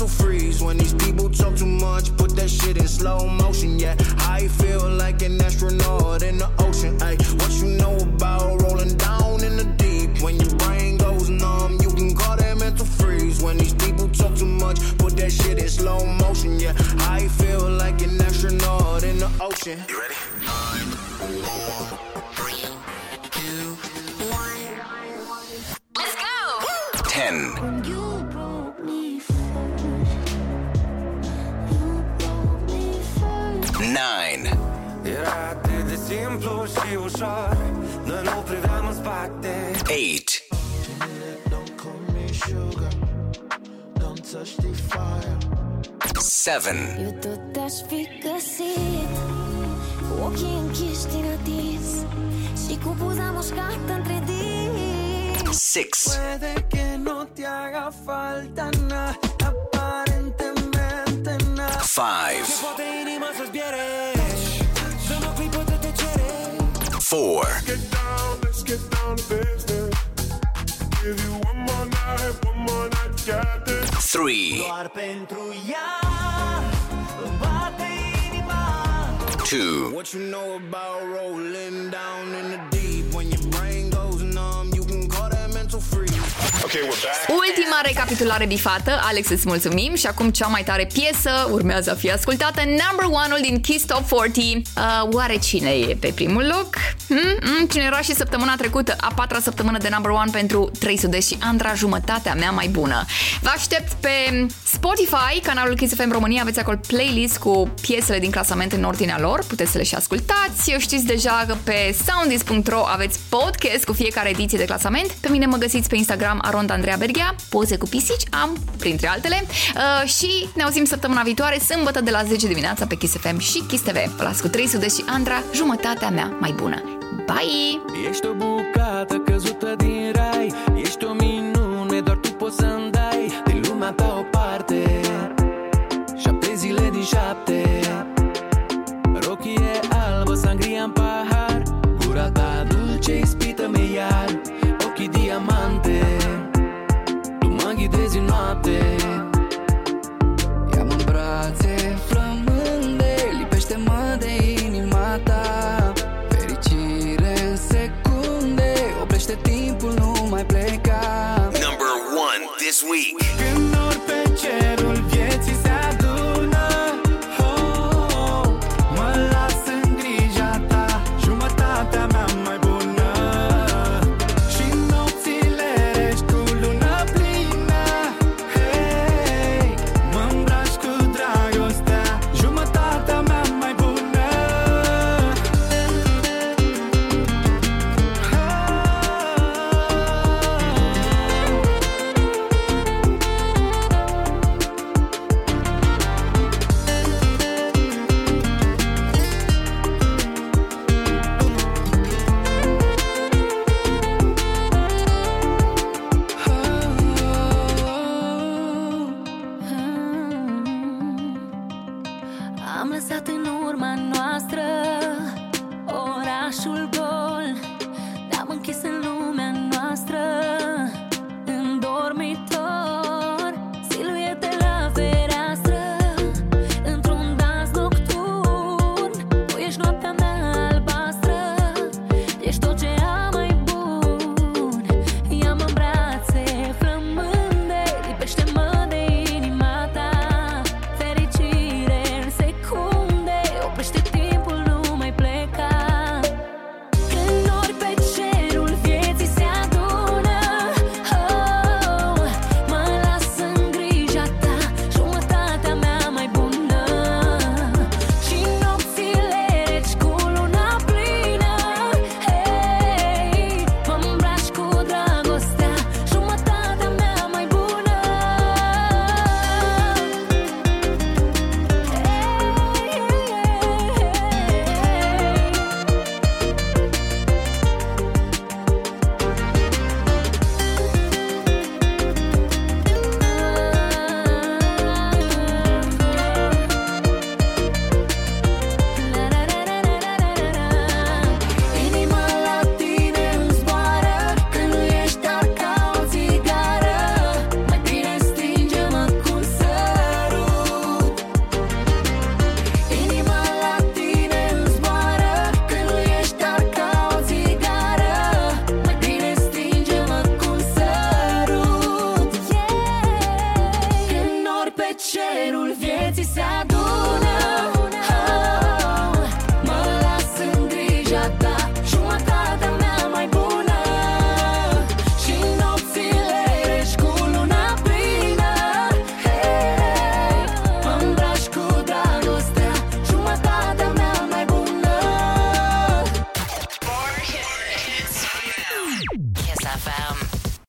mental freeze. When these people talk too much, put that shit in slow motion. Yeah, I feel like an astronaut in the ocean. Ay, what you know about rolling down in the deep? When your brain goes numb, you can call that mental freeze. When these people talk too much, put that shit in slow motion. Yeah, I feel like an astronaut in the ocean. You ready? Let's go! 10, spate eight, seven, Eu tăcere four, Get down, let's get down to business. Give you one more night, one more night, got this. three, Doar pentru ea bate inima two, What you know about rolling down in the deep? When your Okay, we're back. Ultima recapitulare bifată, Alex îți mulțumim și acum cea mai tare piesă urmează a fi ascultată, number one-ul din Kiss Top 40. Uh, oare cine e pe primul loc? Hmm? Hmm? Cine era și săptămâna trecută, a patra săptămână de number one pentru 300 și Andra, jumătatea mea mai bună. Vă aștept pe Spotify, canalul Kiss FM România, aveți acolo playlist cu piesele din clasament în ordinea lor, puteți să le și ascultați. Știți deja că pe soundis.ro aveți podcast cu fiecare ediție de clasament. Pe mine mă găsiți pe Instagram Aronda Andreea Berghea, poze cu pisici am, printre altele. Uh, și ne auzim săptămâna viitoare, sâmbătă de la 10 dimineața pe Kiss FM și Kiss TV. Vă las cu 300 și Andra, jumătatea mea mai bună. Bye! Ești o bucată căzută din rai Ești o minune, doar tu poți să-mi dai Din lumea ta o parte Șapte zile din șapte